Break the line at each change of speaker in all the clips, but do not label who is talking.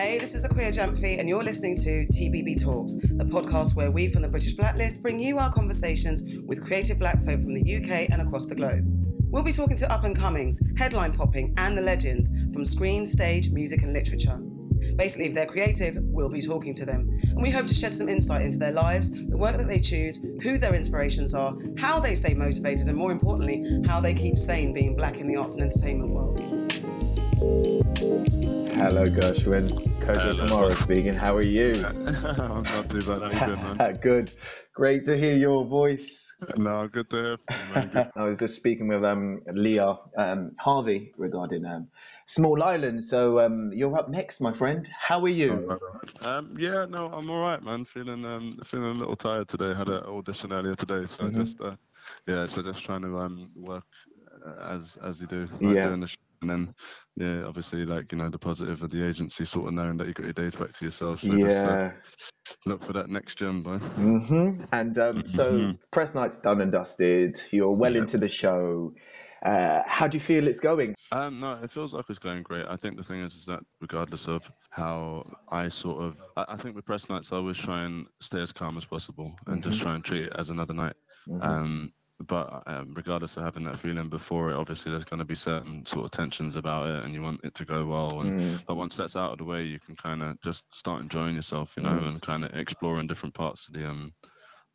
Hey, this is Akua Gyamfi, and you're listening to TBB Talks, a podcast where we from the British Blacklist bring you our conversations with creative black folk from the UK and across the globe. We'll be talking to up and comings, headline popping, and the legends from screen, stage, music, and literature. Basically, if they're creative, we'll be talking to them. And we hope to shed some insight into their lives, the work that they choose, who their inspirations are, how they stay motivated, and more importantly, how they keep sane being black in the arts and entertainment world.
Hello, Gershwin. Kojo Kamara speaking. How are you?
I'm not too bad. How you doing, man?
good. Great to hear your voice.
no, good to hear from you.
I was just speaking with um, Leah um, Harvey regarding um, Small Island. So um, you're up next, my friend. How are you?
Um, yeah, no, I'm all right, man. Feeling um, feeling a little tired today. Had an audition earlier today, so
Mhm.
just uh, yeah, so just trying to um, work uh, as as you do, like
Yeah.
doing the sh- and then yeah, obviously like you know the positive of the agency, sort of knowing that you got your days back to yourself. So just uh,
yeah.
look for that next gym, boy.
hmm And um, so
Mhm.
press night's done and dusted. You're well
Yeah.
into the show. Uh, how do you feel it's going?
Um, no, it feels like it's going great. I think the thing is, is that regardless of how I sort of, I, I think with press nights, I always try and stay as calm as possible and just
Mhm.
try and treat it as another night.
Mhm.
Um, but um, regardless of having that feeling before it, obviously there's going to be certain sort of tensions about it, and you want it to go well. And
Mm.
but once that's out of the way, you can kind of just start enjoying yourself, you know,
Mm.
and kind of exploring different parts of the um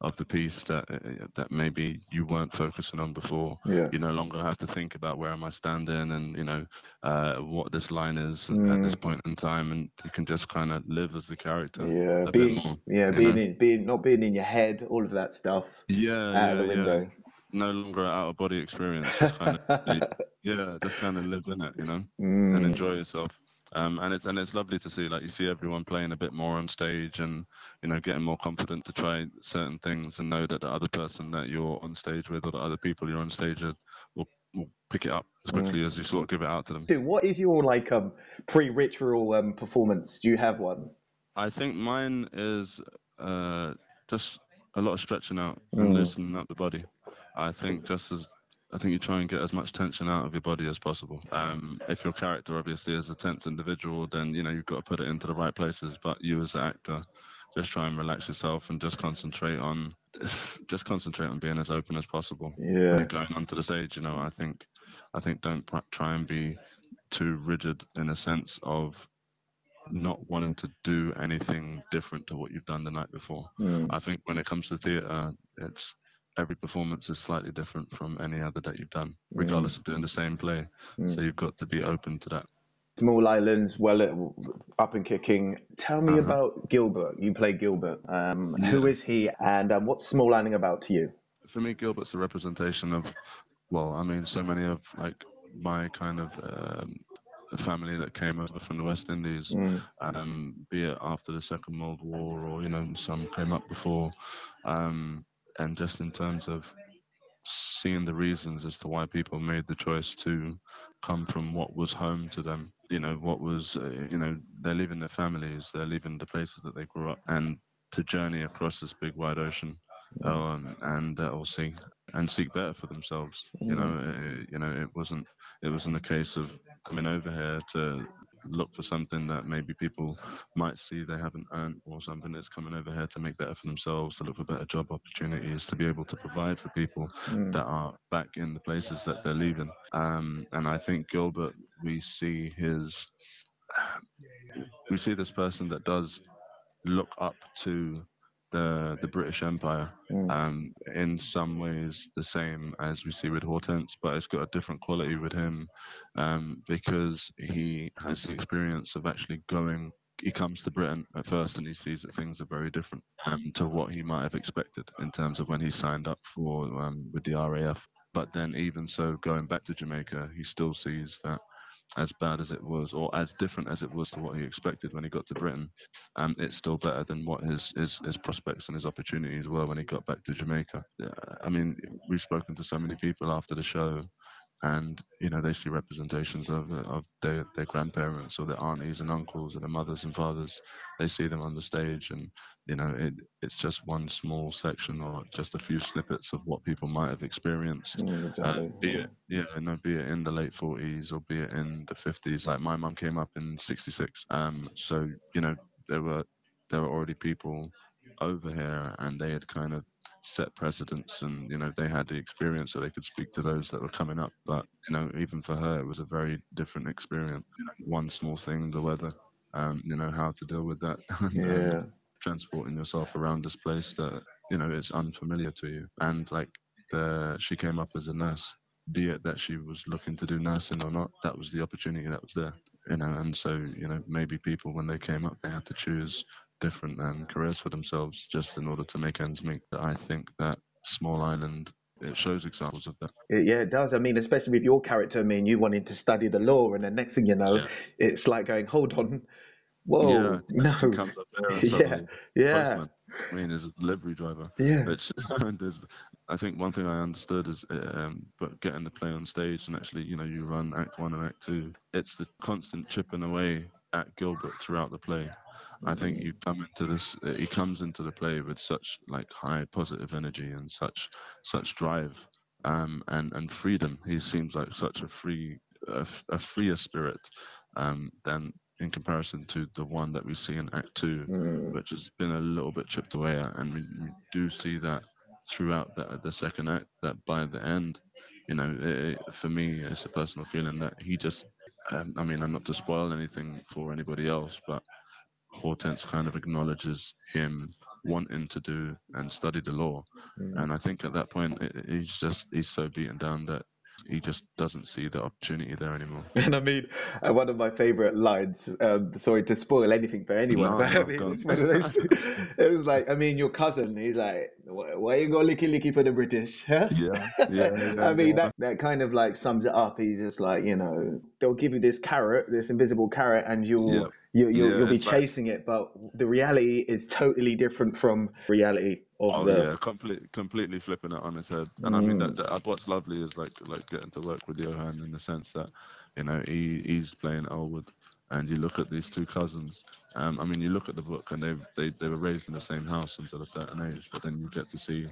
of the piece that uh, that maybe you weren't focusing on before
Yeah.
you no longer have to think about where am I standing and you know uh, what this line is at
Mm.
this point in time, and you can just kind of live as the character.
Yeah, being
more,
yeah, being
know?
in, being not being in your head, all of that stuff
Yeah,
out
yeah,
of the
yeah. No longer out of body experience. Just kind of yeah, just kind of live in it, you know, and
Mm.
enjoy yourself. Um, and it's and it's lovely to see like you see everyone playing a bit more on stage and you know getting more confident to try certain things and know that the other person that you're on stage with or the other people you're on stage with will, will pick it up as
Mm.
quickly as you sort of give it out to them.
Dude, what is your like um pre-ritual um performance? Do you have one?
I think mine is uh, just a lot of stretching out and
Mm.
loosening up the body. I think just as I think you try and get as much tension out of your body as possible. Um, if your character obviously is a tense individual, then you know you've got to put it into the right places. But you as an actor, just try and relax yourself and just concentrate on just concentrate on being as open as possible
Yeah.
going onto the stage. You know, I think I think don't pr- try and be too rigid in a sense of not wanting to do anything different to what you've done the night before.
Mm.
I think when it comes to theatre, it's every performance is slightly different from any other that you've done, regardless of doing the same play.
Mm.
So you've got to be open to that.
Small Islands, well up and kicking. Tell me
Uh-huh.
about Gilbert. You play Gilbert. Um,
Yeah.
is he, and um, what's Small Island about to you?
For me, Gilbert's a representation of, well, I mean, so many of like my kind of um, family that came over from the West Indies.
Mm.
um, be it after the Second World War or you know some came up before, um, and just in terms of seeing the reasons as to why people made the choice to come from what was home to them. You know what was uh, you know they're leaving their families, they're leaving the places that they grew up, and to journey across this big wide ocean. Um, and uh, or seek and seek better for themselves. You know, uh, you know, it wasn't it wasn't a case of coming over here to look for something that maybe people might see they haven't earned or something that's coming over here to make better for themselves, to look for better job opportunities, to be able to provide for people
Mm.
that are back in the places that they're leaving. Um, and I think Gilbert, we see his, we see this person that does look up to the the British Empire.
Mm.
Um, in some ways, the same as we see with Hortense, but it's got a different quality with him um, because he has the experience of actually going. He comes to Britain at first and he sees that things are very different um, to what he might have expected in terms of when he signed up for um, with the RAF. But then, even so, going back to Jamaica, he still sees that as bad as it was, or as different as it was to what he expected when he got to Britain, um, it's still better than what his, his his prospects and his opportunities were when he got back to Jamaica. I mean, we've spoken to so many people after the show, and you know they see representations of of their their grandparents or their aunties and uncles and their mothers and fathers. They see them on the stage, and you know it it's just one small section or just a few snippets of what people might have experienced.
Mm, exactly.
Uh, be it yeah, be it in the late forties or be it in the fifties. Like my mum came up in '66, um, so you know there were there were already people over here, and they had kind of set precedents and you know they had the experience so they could speak to those that were coming up. But you know even for her it was a very different experience. You know, one small thing the weather um, you know how to deal with that.
Yeah.
transporting yourself around this place that you know is unfamiliar to you. And like the she came up as a nurse. Be it that she was looking to do nursing or not that was the opportunity that was there you know. And so you know maybe people when they came up they had to choose different um, careers for themselves just in order to make ends meet i think that small island it shows examples of that.
Yeah, it does. I mean, especially with your character, I mean, you wanted to study the law, and the next thing you know,
Yeah.
it's like going, hold on, whoa,
yeah.
no,
comes up there and
yeah, yeah,
i mean as a delivery driver.
Yeah,
Which there's, I think one thing I understood is, um, but getting the play on stage and actually, you know, you run Act One and Act Two. It's the constant chipping away at Gilbert throughout the play. I think you come into this, he comes into the play with such like high positive energy and such such drive um, and and freedom. He seems like such a free, a freer spirit um, than in comparison to the one that we see in Act Two
Mm,
which has been a little bit chipped away at, and we, we do see that throughout the, the second act. That by the end, you know, it, it- for me, it's a personal feeling that he just. Um, I mean, I'm not to spoil anything for anybody else, but Hortense kind of acknowledges him wanting to do and study the law,
mm.
and I think at that point, it, he's just he's so beaten down that he just doesn't see the opportunity there anymore.
And I mean, uh, one of my favourite lines. Um, sorry to spoil anything for anyone,
No,
but I mean, it's one of those. it was like, I mean, your cousin. He's like, why, you go licky licky for the British? Huh?
Yeah, yeah.
I mean,
yeah.
that, that kind of like sums it up. He's just like, you know, they'll give you this carrot, this invisible carrot, and you'll
Yeah.
you, you'll,
Yeah,
you'll be
it's like-
chasing it. But the reality is totally different from reality of
Oh
the.
yeah, completely, completely flipping it on its head. And I mean,
Mm.
that, that, what's lovely is like like getting to work with Johan in the sense that, you know, he he's playing Elwood, and you look at these two cousins. Um, I mean, you look at the book, and they they they were raised in the same house until a certain age, but then you get to see,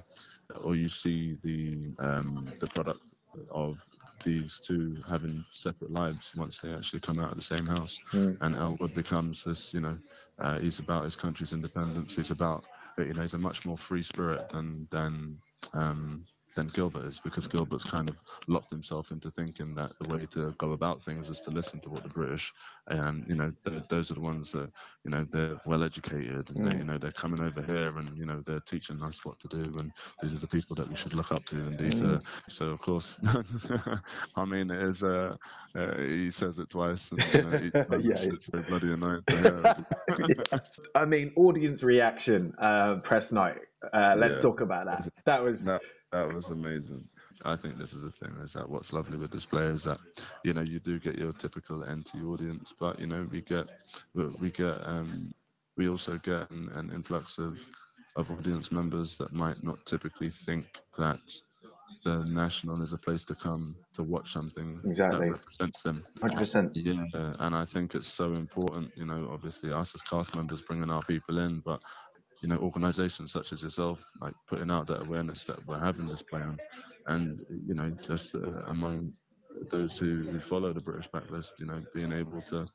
or you see the um the product of these two having separate lives once they actually come out of the same house
Mm.
and Elwood becomes this, you know, uh, he's about his country's independence. He's about, but, you know, he's a much more free spirit than than um, than Gilbert is because Gilbert's kind of locked himself into thinking that the way to go about things is to listen to what the British and you know th- those are the ones that you know they're well educated and they,
Mm.
you know they're coming over here and you know they're teaching us what to do and these are the people that we should look up to and these
Mm.
are so of course I mean it is uh, uh, he says it twice and you know,
Yeah,
it's, it's so bloody annoying to hear.
Yeah. I mean, audience reaction, uh, press night. Uh, let's
Yeah.
talk about that. That was.
That that was amazing. I think this is the thing is that what's lovely with this play is that you know you do get your typical NT audience, but you know we get we we get um we also get an, an influx of of audience members that might not typically think that the national is a place to come to watch something
Exactly.
that represents them.
100%.
Yeah, and I think it's so important, you know, obviously us as cast members bringing our people in, but you know, organisations such as yourself, like putting out that awareness that we're having this plan, and you know, just uh, among those who, who follow the British Blacklist, you know, being able to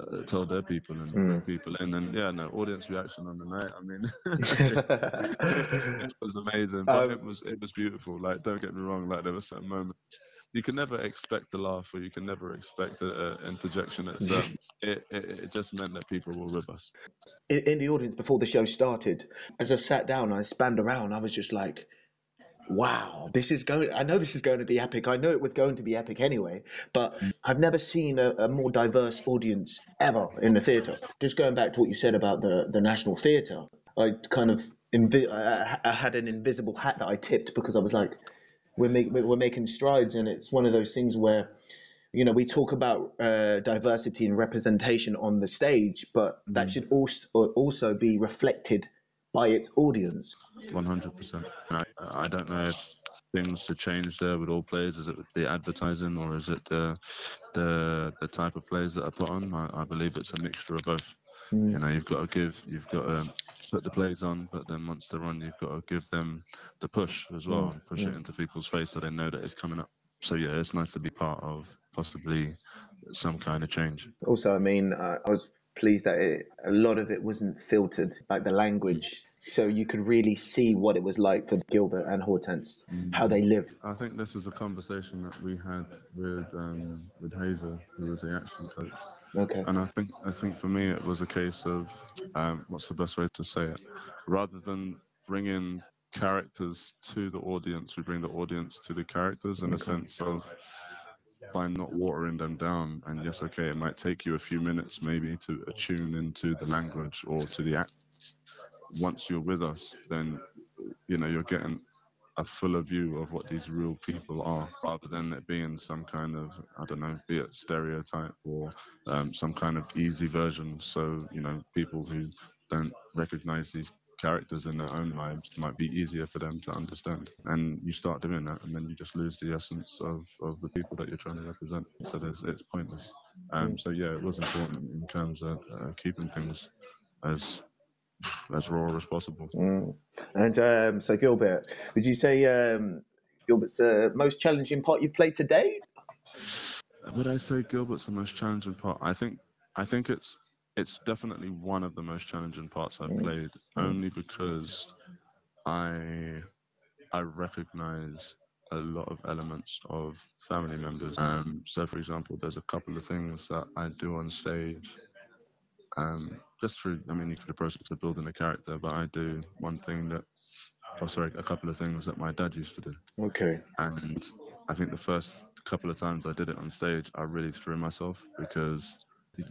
uh, tell their people and bring
Mm.
people in, and yeah, no audience reaction on the night. I mean, it was amazing, but
Um,
it was it was beautiful. Like, don't get me wrong, like there were certain moments you can never expect a laugh or you can never expect an interjection. It's, um, it, it, it just meant that people were with us.
in, in the audience before the show started, as I sat down, I spanned around. I was just like, "Wow, this is going. I know this is going to be epic. I know it was going to be epic anyway, but I've never seen a, a more diverse audience ever in the theatre. Just going back to what you said about the the National Theatre, I kind of invi- I, I had an invisible hat that I tipped because I was like, we're make, we're making strides, and it's one of those things where you know, we talk about uh, diversity and representation on the stage, but that
Mhm.
should also also be reflected by its audience.
One hundred percent. I don't know if things to change there with all players. Is it the advertising or is it the the the type of players that are put on? I, I believe it's a mixture of both. Mm. You know, you've got to give, you've got to put the plays on, but then once they're on, you've got to give them the push as well, and push yeah. it into people's face so they know that it's coming up. So yeah, it's nice to be part of possibly some kind of change.
Also, I mean, uh, I was pleased that it, a lot of it wasn't filtered, like the language, so you could really see what it was like for Gilbert and Hortense, mm. how they lived.
I think this is a conversation that we had with um, with Hazel, who was the accent coach.
Okay.
And I think I think for me it was a case of um, what's the best way to say it, rather than bringing characters to the audience, we bring the audience to the characters in okay. a sense of by not watering them down. And yes, okay, it might take you a few minutes maybe to attune into the language or to the act. Once you're with us, then you know you're getting a fuller view of what these real people are, rather than it being some kind of I don't know, be it stereotype or um, some kind of easy version. So you know, people who don't recognize these characters in their own lives might be easier for them to understand. And you start doing that, and then you just lose the essence of, of the people that you're trying to represent. So it's pointless. Um, so yeah, it was important in terms of uh, keeping things as as raw as possible.
Mm. And um, so Gilbert, would you say um, Gilbert's the most challenging part you've played today?
Would I say Gilbert's the most challenging part? I think I think it's it's definitely one of the most challenging parts I've mm. played, only because I I recognize a lot of elements of family members. Um, so, for example, there's a couple of things that I do on stage, um, just through I mean for the process of building a character. But I do one thing that, oh sorry, a couple of things that my dad used to do.
Okay.
And I think the first couple of times I did it on stage, I really threw myself because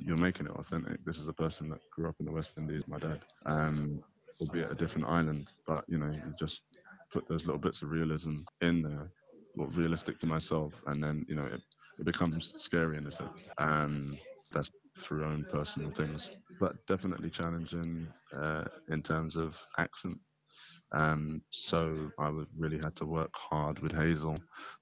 you're making it authentic. This is a person that grew up in the West Indies, my dad, um, albeit a different island, but you know, you just put those little bits of realism in there, well, realistic to myself, and then you know, it, it becomes scary in a sense. And that's through own personal things, but definitely challenging uh, in terms of accent. Um, so I would really had to work hard with Hazel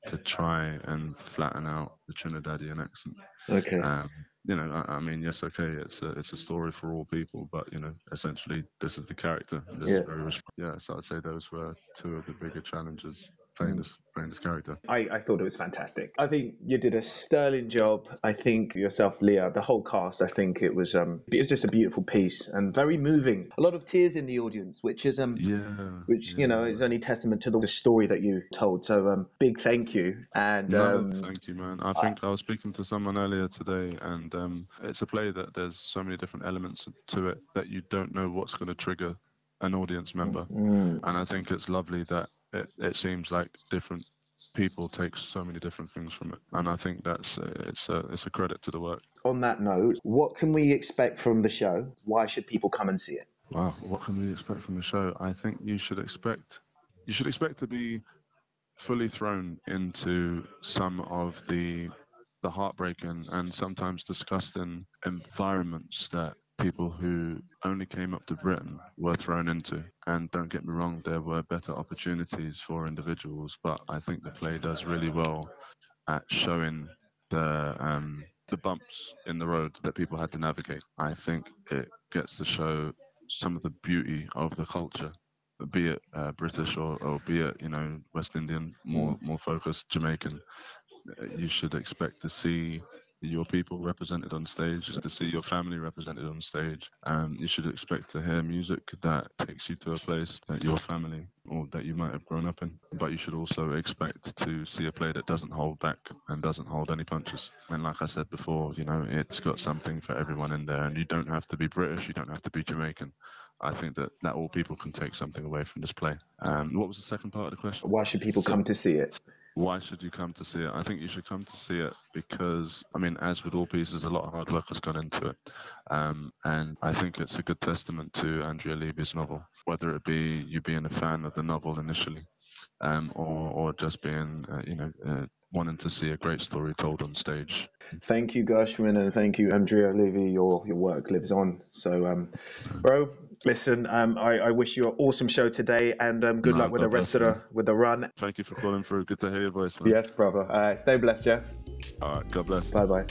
to try and flatten out the Trinidadian accent.
Okay.
Um, you know, I, I, mean, yes, okay, it's a it's a story for all people, but you know, essentially, this is the character. This yeah. Very, yeah. So I'd say those were two of the bigger challenges playing this playing this character.
I, I thought it was fantastic. I think you did a sterling job. I think yourself, Leah, the whole cast. I think it was um it was just a beautiful piece and very moving. A lot of tears in the audience, which is um
yeah,
which
yeah.
you know is only testament to the, the story that you told. So um big thank you and
no,
um
thank you, man. I think I, I was speaking to someone earlier today, and um it's a play that there's so many different elements to it that you don't know what's going to trigger an audience member.
Mm.
And I think it's lovely that it, it seems like different people take so many different things from it, and I think that's uh, it's a it's a credit to the work.
On that note, what can we expect from the show? Why should people come and see it?
Wow, what can we expect from the show? I think you should expect you should expect to be fully thrown into some of the the heartbreaking and sometimes disgusting environments that people who only came up to Britain were thrown into. And don't get me wrong, there were better opportunities for individuals, but I think the play does really well at showing the um, the bumps in the road that people had to navigate. I think it gets to show some of the beauty of the culture, be it uh, British or, or be it you know West Indian, more more focused Jamaican. You should expect to see your people represented on stage, to see your family represented on stage. And you should expect to hear music that takes you to a place that your family or that you might have grown up in. But you should also expect to see a play that doesn't hold back and doesn't hold any punches. And like I said before, you know, it's got something for everyone in there. And you don't have to be British, you don't have to be Jamaican. I think that, that all people can take something away from this play. Um, what was the second part of the question?
Why should people so, come to see it?
Why should you come to see it? I think you should come to see it because, I mean, as with all pieces, a lot of hard work has gone into it. Um, and I think it's a good testament to Andrea Levy's novel, whether it be you being a fan of the novel initially um, or, or just being, uh, you know, uh, wanting to see a great story told on stage.
Thank you, Gershwin, and thank you, Andrea Levy. Your your work lives on. So, um, bro, listen, um, I, I wish you an awesome show today, and um, good
No,
luck with the rest of the with the run.
Thank you for calling through. Good to hear your voice, man.
Yes, brother. Right, stay blessed, yeah.
All right. God bless.
Bye bye.